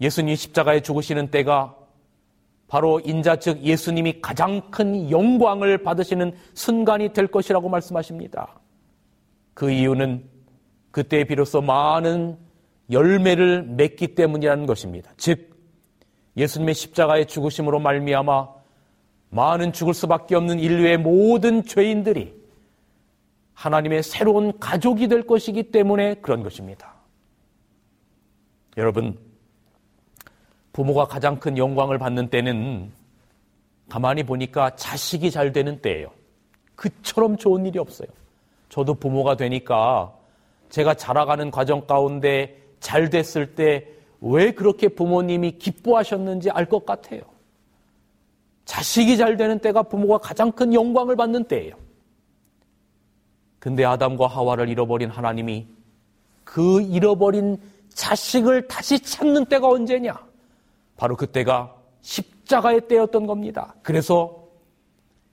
예수님이 십자가에 죽으시는 때가 바로 인자 즉 예수님이 가장 큰 영광을 받으시는 순간이 될 것이라고 말씀하십니다. 그 이유는 그때 비로소 많은 열매를 맺기 때문이라는 것입니다. 즉 예수님의 십자가의 죽으심으로 말미암아 많은 죽을 수밖에 없는 인류의 모든 죄인들이 하나님의 새로운 가족이 될 것이기 때문에 그런 것입니다. 여러분 부모가 가장 큰 영광을 받는 때는 가만히 보니까 자식이 잘 되는 때예요. 그처럼 좋은 일이 없어요. 저도 부모가 되니까 제가 자라가는 과정 가운데 잘 됐을 때 왜 그렇게 부모님이 기뻐하셨는지 알 것 같아요. 자식이 잘 되는 때가 부모가 가장 큰 영광을 받는 때예요. 근데 아담과 하와를 잃어버린 하나님이 그 잃어버린 자식을 다시 찾는 때가 언제냐? 바로 그때가 십자가의 때였던 겁니다. 그래서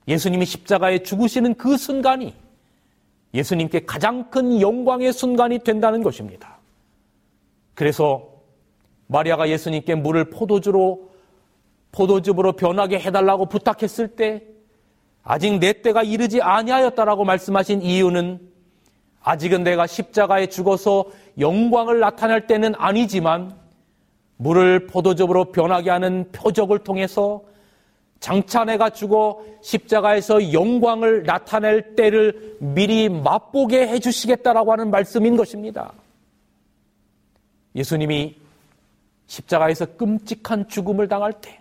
예수님이 십자가에 죽으시는 그 순간이 예수님께 가장 큰 영광의 순간이 된다는 것입니다. 그래서 마리아가 예수님께 물을 포도주로 포도즙으로 변하게 해달라고 부탁했을 때 아직 내 때가 이르지 아니하였다라고 말씀하신 이유는 아직은 내가 십자가에 죽어서 영광을 나타낼 때는 아니지만 물을 포도즙으로 변하게 하는 표적을 통해서 장차 내가 죽어 십자가에서 영광을 나타낼 때를 미리 맛보게 해주시겠다라고 하는 말씀인 것입니다. 예수님이 십자가에서 끔찍한 죽음을 당할 때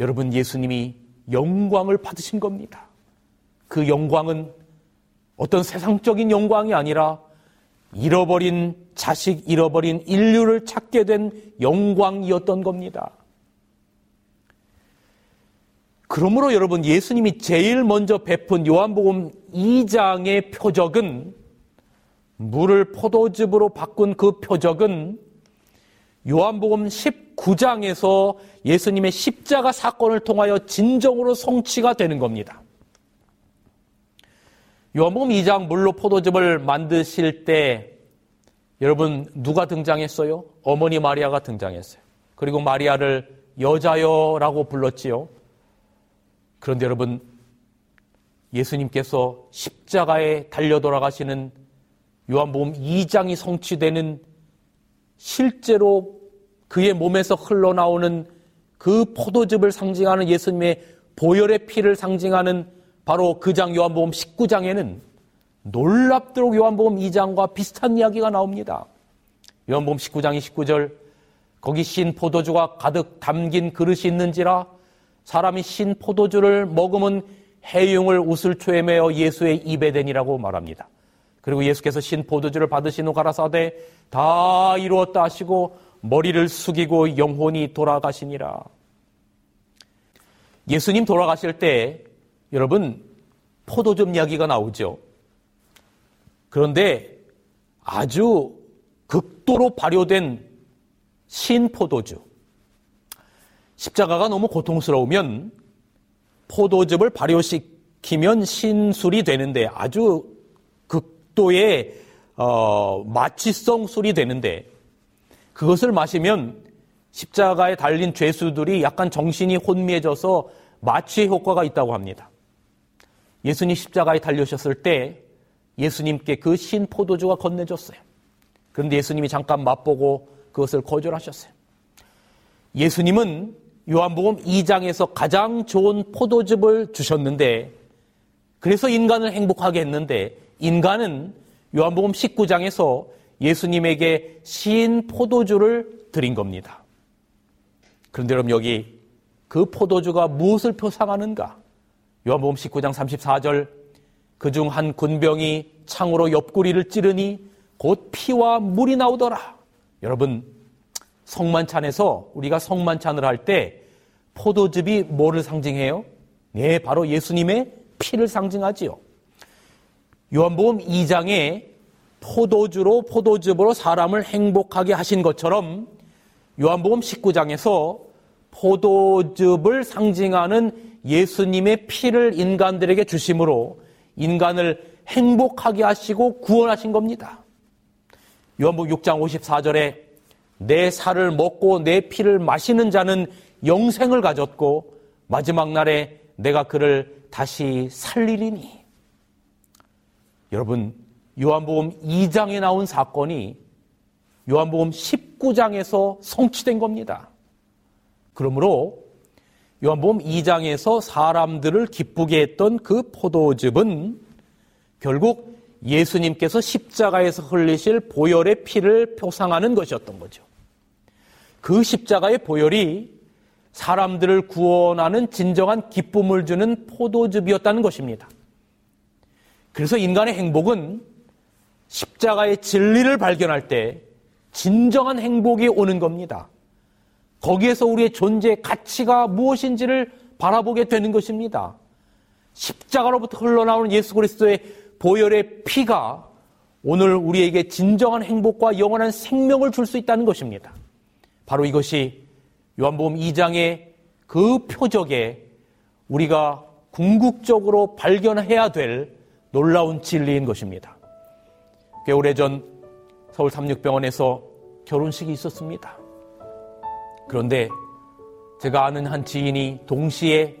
여러분 예수님이 영광을 받으신 겁니다. 그 영광은 어떤 세상적인 영광이 아니라 잃어버린 자식, 잃어버린 인류를 찾게 된 영광이었던 겁니다. 그러므로 여러분 예수님이 제일 먼저 베푼 요한복음 2장의 표적은 물을 포도즙으로 바꾼 그 표적은 요한복음 19장에서 예수님의 십자가 사건을 통하여 진정으로 성취가 되는 겁니다. 요한복음 2장 물로 포도즙을 만드실 때 여러분 누가 등장했어요? 어머니 마리아가 등장했어요. 그리고 마리아를 여자여라고 불렀지요. 그런데 여러분 예수님께서 십자가에 달려 돌아가시는 요한복음 2장이 성취되는 실제로 그의 몸에서 흘러나오는 그 포도즙을 상징하는 예수님의 보혈의 피를 상징하는 바로 그 장 요한복음 19장에는 놀랍도록 요한복음 2장과 비슷한 이야기가 나옵니다. 요한복음 19장 29절 거기 신 포도주가 가득 담긴 그릇이 있는지라 사람이 신 포도주를 먹으면 해용을 우슬초에 매어 예수의 입에 대니라고 말합니다. 그리고 예수께서 신 포도주를 받으신 후 가라사대 다 이루었다 하시고 머리를 숙이고 영혼이 돌아가시니라. 예수님 돌아가실 때 여러분 포도즙 이야기가 나오죠. 그런데 아주 극도로 발효된 신포도주. 십자가가 너무 고통스러우면 포도즙을 발효시키면 신술이 되는데 아주 극도의 어, 마취성 술이 되는데 그것을 마시면 십자가에 달린 죄수들이 약간 정신이 혼미해져서 마취의 효과가 있다고 합니다. 예수님 십자가에 달려셨을 때 예수님께 그 신 포도주가 건네줬어요. 그런데 예수님이 잠깐 맛보고 그것을 거절하셨어요. 예수님은 요한복음 2장에서 가장 좋은 포도즙을 주셨는데 그래서 인간을 행복하게 했는데 인간은 요한복음 19장에서 예수님에게 신 포도주를 드린 겁니다. 그런데 여러분 여기 그 포도주가 무엇을 표상하는가? 요한복음 19장 34절 그 중 한 군병이 창으로 옆구리를 찌르니 곧 피와 물이 나오더라. 여러분 성만찬에서 우리가 성만찬을 할 때 포도즙이 뭐를 상징해요? 네, 바로 예수님의 피를 상징하지요. 요한복음 2장에 포도주로 포도즙으로 사람을 행복하게 하신 것처럼 요한복음 19장에서 포도즙을 상징하는 예수님의 피를 인간들에게 주심으로 인간을 행복하게 하시고 구원하신 겁니다. 요한복음 6장 54절에 내 살을 먹고 내 피를 마시는 자는 영생을 가졌고 마지막 날에 내가 그를 다시 살리리니. 여러분, 요한복음 2장에 나온 사건이 요한복음 19장에서 성취된 겁니다. 그러므로 요한복음 2장에서 사람들을 기쁘게 했던 그 포도즙은 결국 예수님께서 십자가에서 흘리실 보혈의 피를 표상하는 것이었던 거죠. 그 십자가의 보혈이 사람들을 구원하는 진정한 기쁨을 주는 포도즙이었다는 것입니다. 그래서 인간의 행복은 십자가의 진리를 발견할 때 진정한 행복이 오는 겁니다. 거기에서 우리의 존재 가치가 무엇인지를 바라보게 되는 것입니다. 십자가로부터 흘러나오는 예수 그리스도의 보혈의 피가 오늘 우리에게 진정한 행복과 영원한 생명을 줄 수 있다는 것입니다. 바로 이것이 요한복음 2장의 그 표적에 우리가 궁극적으로 발견해야 될 놀라운 진리인 것입니다. 꽤 오래전 서울 삼육병원에서 결혼식이 있었습니다. 그런데 제가 아는 한 지인이 동시에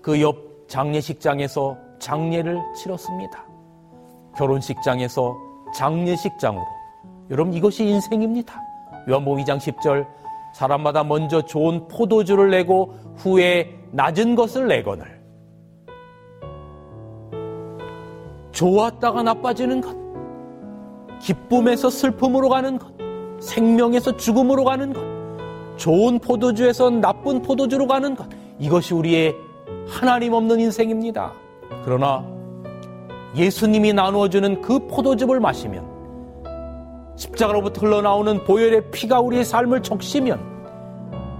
그 옆 장례식장에서 장례를 치렀습니다. 결혼식장에서 장례식장으로. 여러분 이것이 인생입니다. 요한복음 2장 10절 사람마다 먼저 좋은 포도주를 내고 후에 낮은 것을 내거늘. 좋았다가 나빠지는 것. 기쁨에서 슬픔으로 가는 것. 생명에서 죽음으로 가는 것. 좋은 포도주에서 나쁜 포도주로 가는 것. 이것이 우리의 하나님 없는 인생입니다. 그러나 예수님이 나누어주는 그 포도즙을 마시면 십자가로부터 흘러나오는 보혈의 피가 우리의 삶을 적시면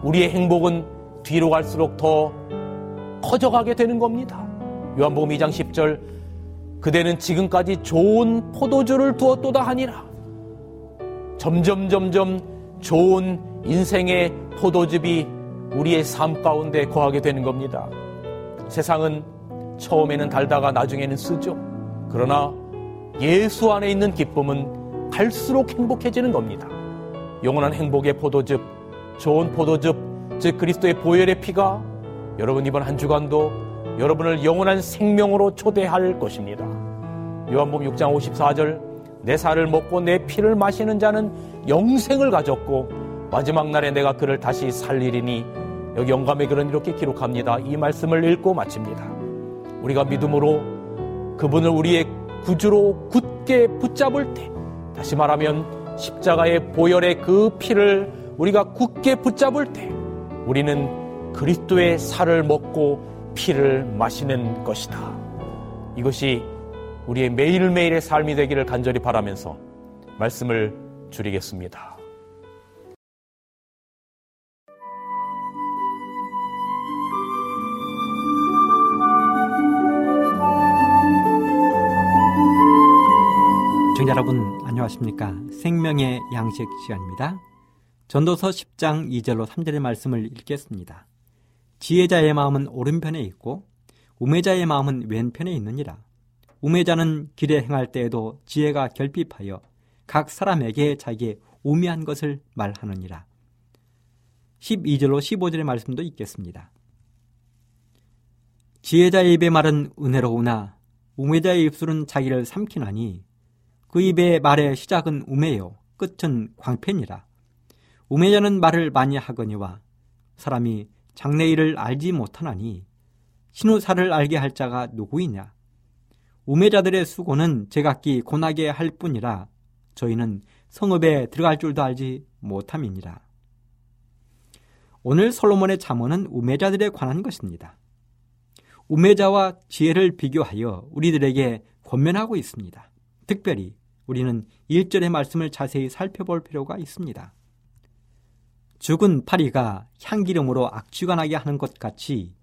우리의 행복은 뒤로 갈수록 더 커져가게 되는 겁니다. 요한복음 2장 10절 그대는 지금까지 좋은 포도주를 두었도다 하니라. 점점 점점 좋은 인생의 포도즙이 우리의 삶 가운데 거하게 되는 겁니다. 세상은 처음에는 달다가 나중에는 쓰죠. 그러나 예수 안에 있는 기쁨은 갈수록 행복해지는 겁니다. 영원한 행복의 포도즙, 좋은 포도즙, 즉 그리스도의 보혈의 피가 여러분 이번 한 주간도 여러분을 영원한 생명으로 초대할 것입니다. 요한복음 6장 54절 내 살을 먹고 내 피를 마시는 자는 영생을 가졌고 마지막 날에 내가 그를 다시 살리리니 여기 영감의 글은 이렇게 기록합니다. 이 말씀을 읽고 마칩니다. 우리가 믿음으로 그분을 우리의 구주로 굳게 붙잡을 때 다시 말하면 십자가의 보혈의 그 피를 우리가 굳게 붙잡을 때 우리는 그리스도의 살을 먹고 피를 마시는 것이다. 이것이 우리의 매일매일의 삶이 되기를 간절히 바라면서 말씀을 줄이겠습니다. 여러분 안녕하십니까? 생명의 양식 시간입니다. 전도서 10장 2절로 3절의 말씀을 읽겠습니다. 지혜자의 마음은 오른편에 있고 우매자의 마음은 왼편에 있느니라. 우매자는 길에 행할 때에도 지혜가 결핍하여 각 사람에게 자기의 우매한 것을 말하느니라. 12절로 15절의 말씀도 있겠습니다. 지혜자의 입의 말은 은혜로우나 우매자의 입술은 자기를 삼키나니 그 입의 말의 시작은 우매요 끝은 광팬이라. 우매자는 말을 많이 하거니와 사람이 장래일을 알지 못하나니 신우사를 알게 할 자가 누구이냐. 우매자들의 수고는 제각기 고나게 할 뿐이라 저희는 성읍에 들어갈 줄도 알지 못함이니라. 오늘 솔로몬의 잠언은 우매자들에 관한 것입니다. 우매자와 지혜를 비교하여 우리들에게 권면하고 있습니다. 특별히 우리는 1절의 말씀을 자세히 살펴볼 필요가 있습니다. 죽은 파리가 향기름으로 악취가 나게 하는 것 같이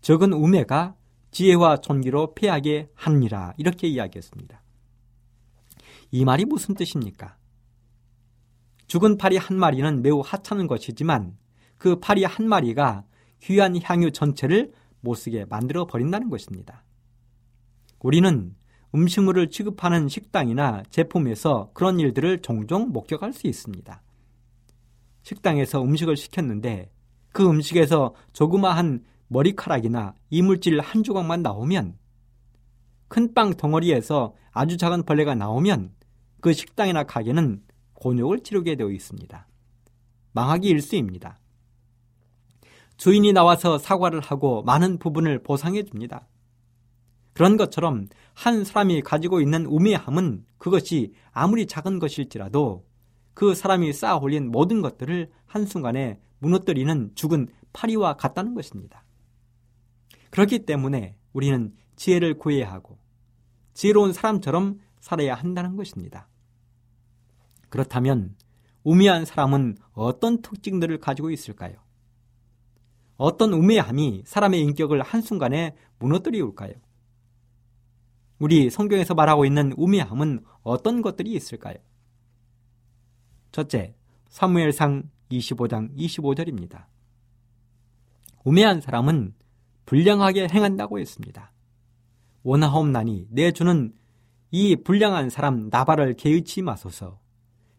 적은 우매가 지혜와 존귀로 패하게 합니다. 이렇게 이야기했습니다. 이 말이 무슨 뜻입니까? 죽은 파리 한 마리는 매우 하찮은 것이지만 그 파리 한 마리가 귀한 향유 전체를 못쓰게 만들어 버린다는 것입니다. 우리는 음식물을 취급하는 식당이나 제품에서 그런 일들을 종종 목격할 수 있습니다. 식당에서 음식을 시켰는데 그 음식에서 조그마한 머리카락이나 이물질 한 조각만 나오면 큰 빵 덩어리에서 아주 작은 벌레가 나오면 그 식당이나 가게는 곤욕을 치르게 되어 있습니다. 망하기 일수입니다. 주인이 나와서 사과를 하고 많은 부분을 보상해 줍니다. 그런 것처럼 한 사람이 가지고 있는 우매함은 그것이 아무리 작은 것일지라도 그 사람이 쌓아 올린 모든 것들을 한순간에 무너뜨리는 죽은 파리와 같다는 것입니다. 그렇기 때문에 우리는 지혜를 구해야 하고 지혜로운 사람처럼 살아야 한다는 것입니다. 그렇다면 우매한 사람은 어떤 특징들을 가지고 있을까요? 어떤 우매함이 사람의 인격을 한순간에 무너뜨리울까요? 우리 성경에서 말하고 있는 우매함은 어떤 것들이 있을까요? 첫째, 사무엘상 25장 25절입니다. 우매한 사람은 불량하게 행한다고 했습니다. 원하옵나니 내 주는 이 불량한 사람 나발을 개의치 마소서.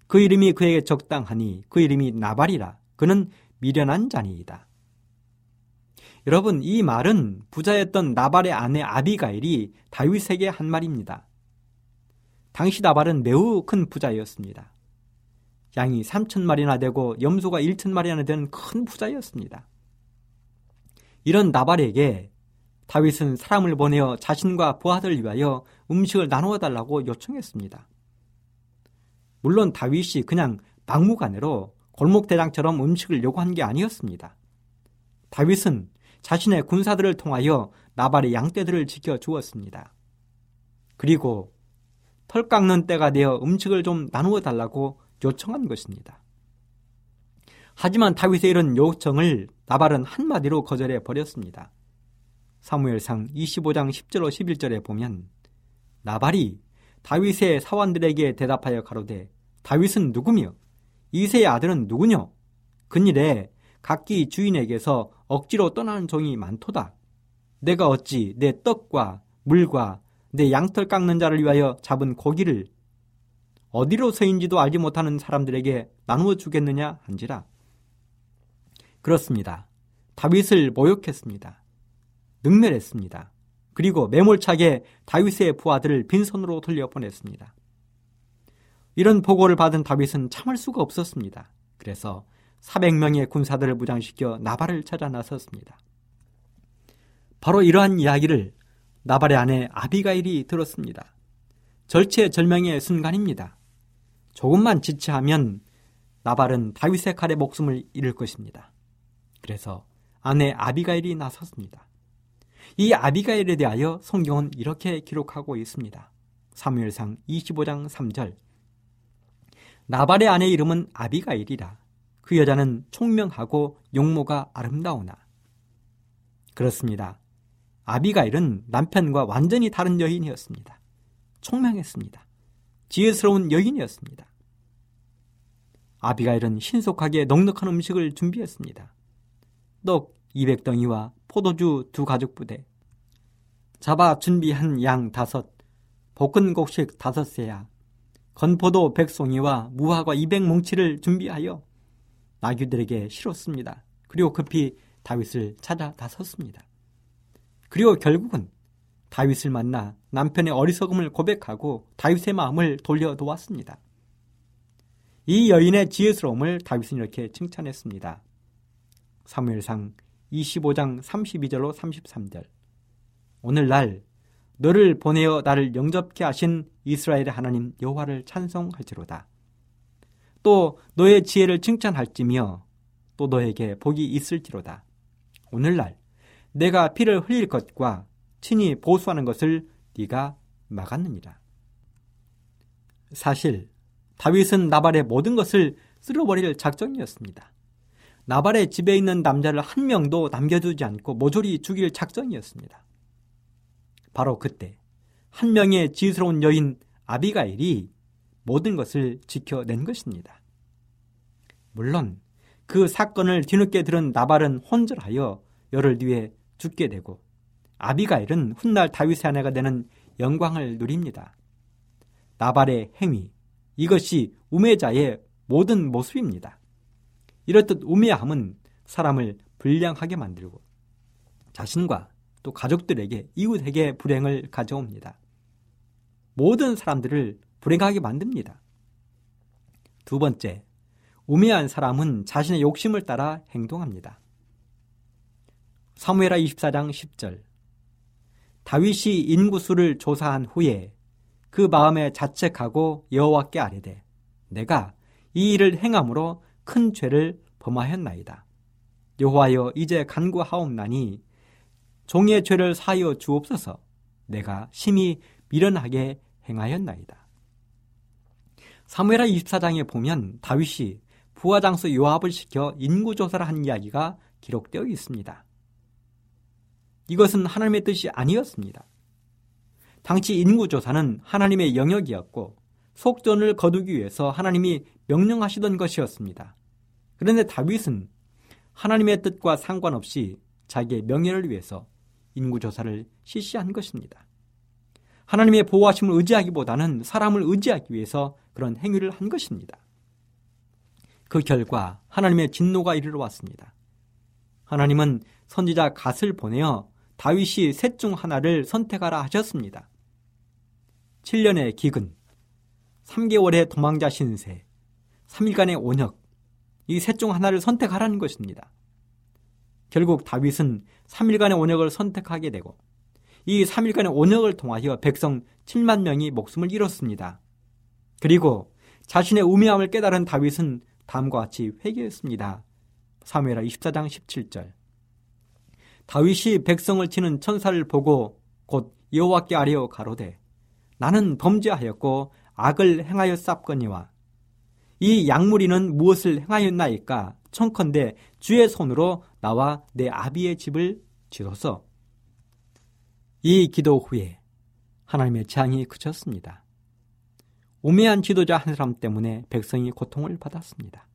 그 이름이 그에게 적당하니 그 이름이 나발이라. 그는 미련한 자니이다. 여러분 이 말은 부자였던 나발의 아내 아비가일이 다윗에게 한 말입니다. 당시 나발은 매우 큰 부자였습니다. 양이 3천 마리나 되고 염소가 1천 마리나 되는 큰 부자였습니다. 이런 나발에게 다윗은 사람을 보내어 자신과 부하들 위하여 음식을 나누어 달라고 요청했습니다. 물론 다윗이 그냥 막무가내로 골목 대장처럼 음식을 요구한 게 아니었습니다. 다윗은 자신의 군사들을 통하여 나발의 양떼들을 지켜 주었습니다. 그리고 털 깎는 때가 되어 음식을 좀 나누어 달라고 요청한 것입니다. 하지만 다윗의 이런 요청을 나발은 한마디로 거절해 버렸습니다. 사무엘상 25장 10절 11절에 보면 나발이 다윗의 사원들에게 대답하여 가로되 다윗은 누구며 이세의 아들은 누구뇨? 그일에 각기 주인에게서 억지로 떠나는 종이 많도다. 내가 어찌 내 떡과 물과 내 양털 깎는 자를 위하여 잡은 고기를 어디로서인지도 알지 못하는 사람들에게 나누어 주겠느냐 한지라. 그렇습니다. 다윗을 모욕했습니다. 능멸했습니다. 그리고 매몰차게 다윗의 부하들을 빈손으로 돌려보냈습니다. 이런 보고를 받은 다윗은 참을 수가 없었습니다. 그래서 400명의 군사들을 무장시켜 나발을 찾아 나섰습니다. 바로 이러한 이야기를 나발의 아내 아비가일이 들었습니다. 절체절명의 순간입니다. 조금만 지체하면 나발은 다윗의 칼에 목숨을 잃을 것입니다. 그래서 아내 아비가일이 나섰습니다. 이 아비가일에 대하여 성경은 이렇게 기록하고 있습니다. 사무엘상 25장 3절 나발의 아내 이름은 아비가일이라 그 여자는 총명하고 용모가 아름다우나 그렇습니다. 아비가일은 남편과 완전히 다른 여인이었습니다. 총명했습니다. 지혜스러운 여인이었습니다. 아비가일은 신속하게 넉넉한 음식을 준비했습니다. 떡 200덩이와 포도주 두 가죽 부대, 잡아 준비한 양 다섯, 볶은 곡식 다섯 세야, 건포도 백송이와 무화과 200뭉치를 준비하여 나귀들에게 실었습니다. 그리고 급히 다윗을 찾아 다섰습니다. 그리고 결국은 다윗을 만나 남편의 어리석음을 고백하고 다윗의 마음을 돌려놓았습니다. 이 여인의 지혜스러움을 다윗은 이렇게 칭찬했습니다. 사무엘상 25장 32절로 33절 오늘날 너를 보내어 나를 영접케 하신 이스라엘의 하나님 여호와를 찬송할지로다. 또 너의 지혜를 칭찬할지며 또 너에게 복이 있을지로다. 오늘날 내가 피를 흘릴 것과 친히 보수하는 것을 네가 막았느니라. 사실 다윗은 나발의 모든 것을 쓸어버릴 작정이었습니다. 나발의 집에 있는 남자를 한 명도 남겨두지 않고 모조리 죽일 작정이었습니다. 바로 그때 한 명의 지혜스러운 여인 아비가일이 모든 것을 지켜낸 것입니다. 물론 그 사건을 뒤늦게 들은 나발은 혼절하여 열흘 뒤에 죽게 되고 아비가일은 훗날 다윗의 아내가 되는 영광을 누립니다. 나발의 행위 이것이 우매자의 모든 모습입니다. 이렇듯 우매함은 사람을 불량하게 만들고 자신과 또 가족들에게 이웃에게 불행을 가져옵니다. 모든 사람들을 불행하게 만듭니다. 두 번째, 우매한 사람은 자신의 욕심을 따라 행동합니다. 사무엘하 24장 10절 다윗이 인구수를 조사한 후에 그 마음에 자책하고 여호와께 아뢰되 내가 이 일을 행함으로 큰 죄를 범하였나이다. 여호와여 이제 간구하옵나니 종의 죄를 사하여 주옵소서 내가 심히 미련하게 행하였나이다. 사무엘하 24장에 보면 다윗이 부하 장수 요압을 시켜 인구 조사를 한 이야기가 기록되어 있습니다. 이것은 하나님의 뜻이 아니었습니다. 당시 인구 조사는 하나님의 영역이었고 속전을 거두기 위해서 하나님이 명령하시던 것이었습니다. 그런데 다윗은 하나님의 뜻과 상관없이 자기의 명예를 위해서 인구 조사를 실시한 것입니다. 하나님의 보호하심을 의지하기보다는 사람을 의지하기 위해서 그런 행위를 한 것입니다. 그 결과 하나님의 진노가 이르러 왔습니다. 하나님은 선지자 갓을 보내어 다윗이 셋 중 하나를 선택하라 하셨습니다. 7년의 기근, 3개월의 도망자 신세, 3일간의 온역, 이 셋 중 하나를 선택하라는 것입니다. 결국 다윗은 3일간의 온역을 선택하게 되고 이 3일간의 온역을 통하여 백성 7만 명이 목숨을 잃었습니다. 그리고 자신의 우매함을 깨달은 다윗은 다음과 같이 회개했습니다. 사무엘하 24장 17절 다윗이 백성을 치는 천사를 보고 곧 여호와께 아뢰어 가로되 나는 범죄하였고 악을 쌉거니와 이 약물이는 무엇을 행하였나이까 청컨대 주의 손으로 나와 내 아비의 집을 지소서. 이 기도 후에 하나님의 재앙이 그쳤습니다. 우매한 지도자 한 사람 때문에 백성이 고통을 받았습니다.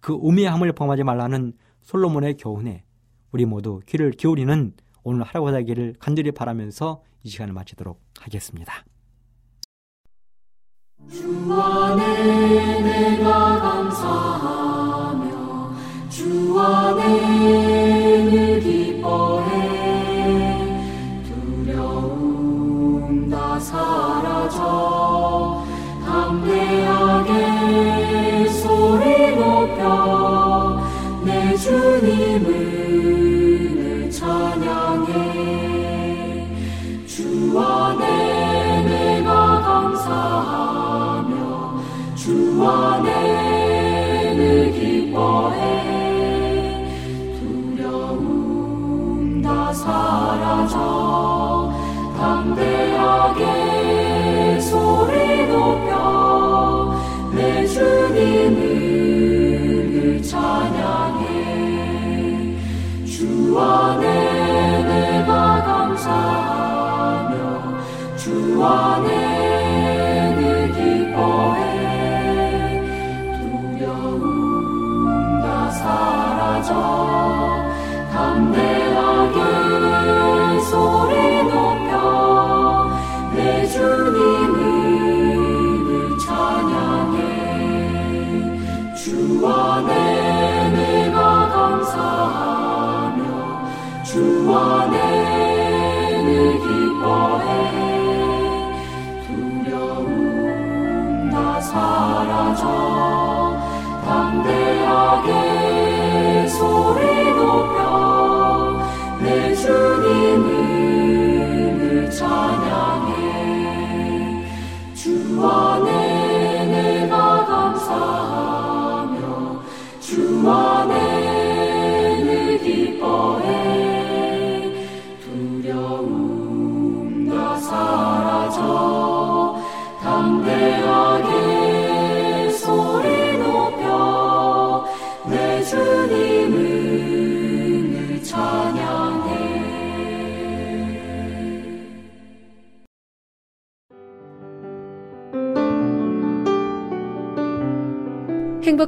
그 우매함을 범하지 말라는 솔로몬의 교훈에 우리 모두 귀를 기울이는 오늘 하루가 되기를 간절히 바라면서 이 시간을 마치도록 하겠습니다. 주 안에 내가 감사하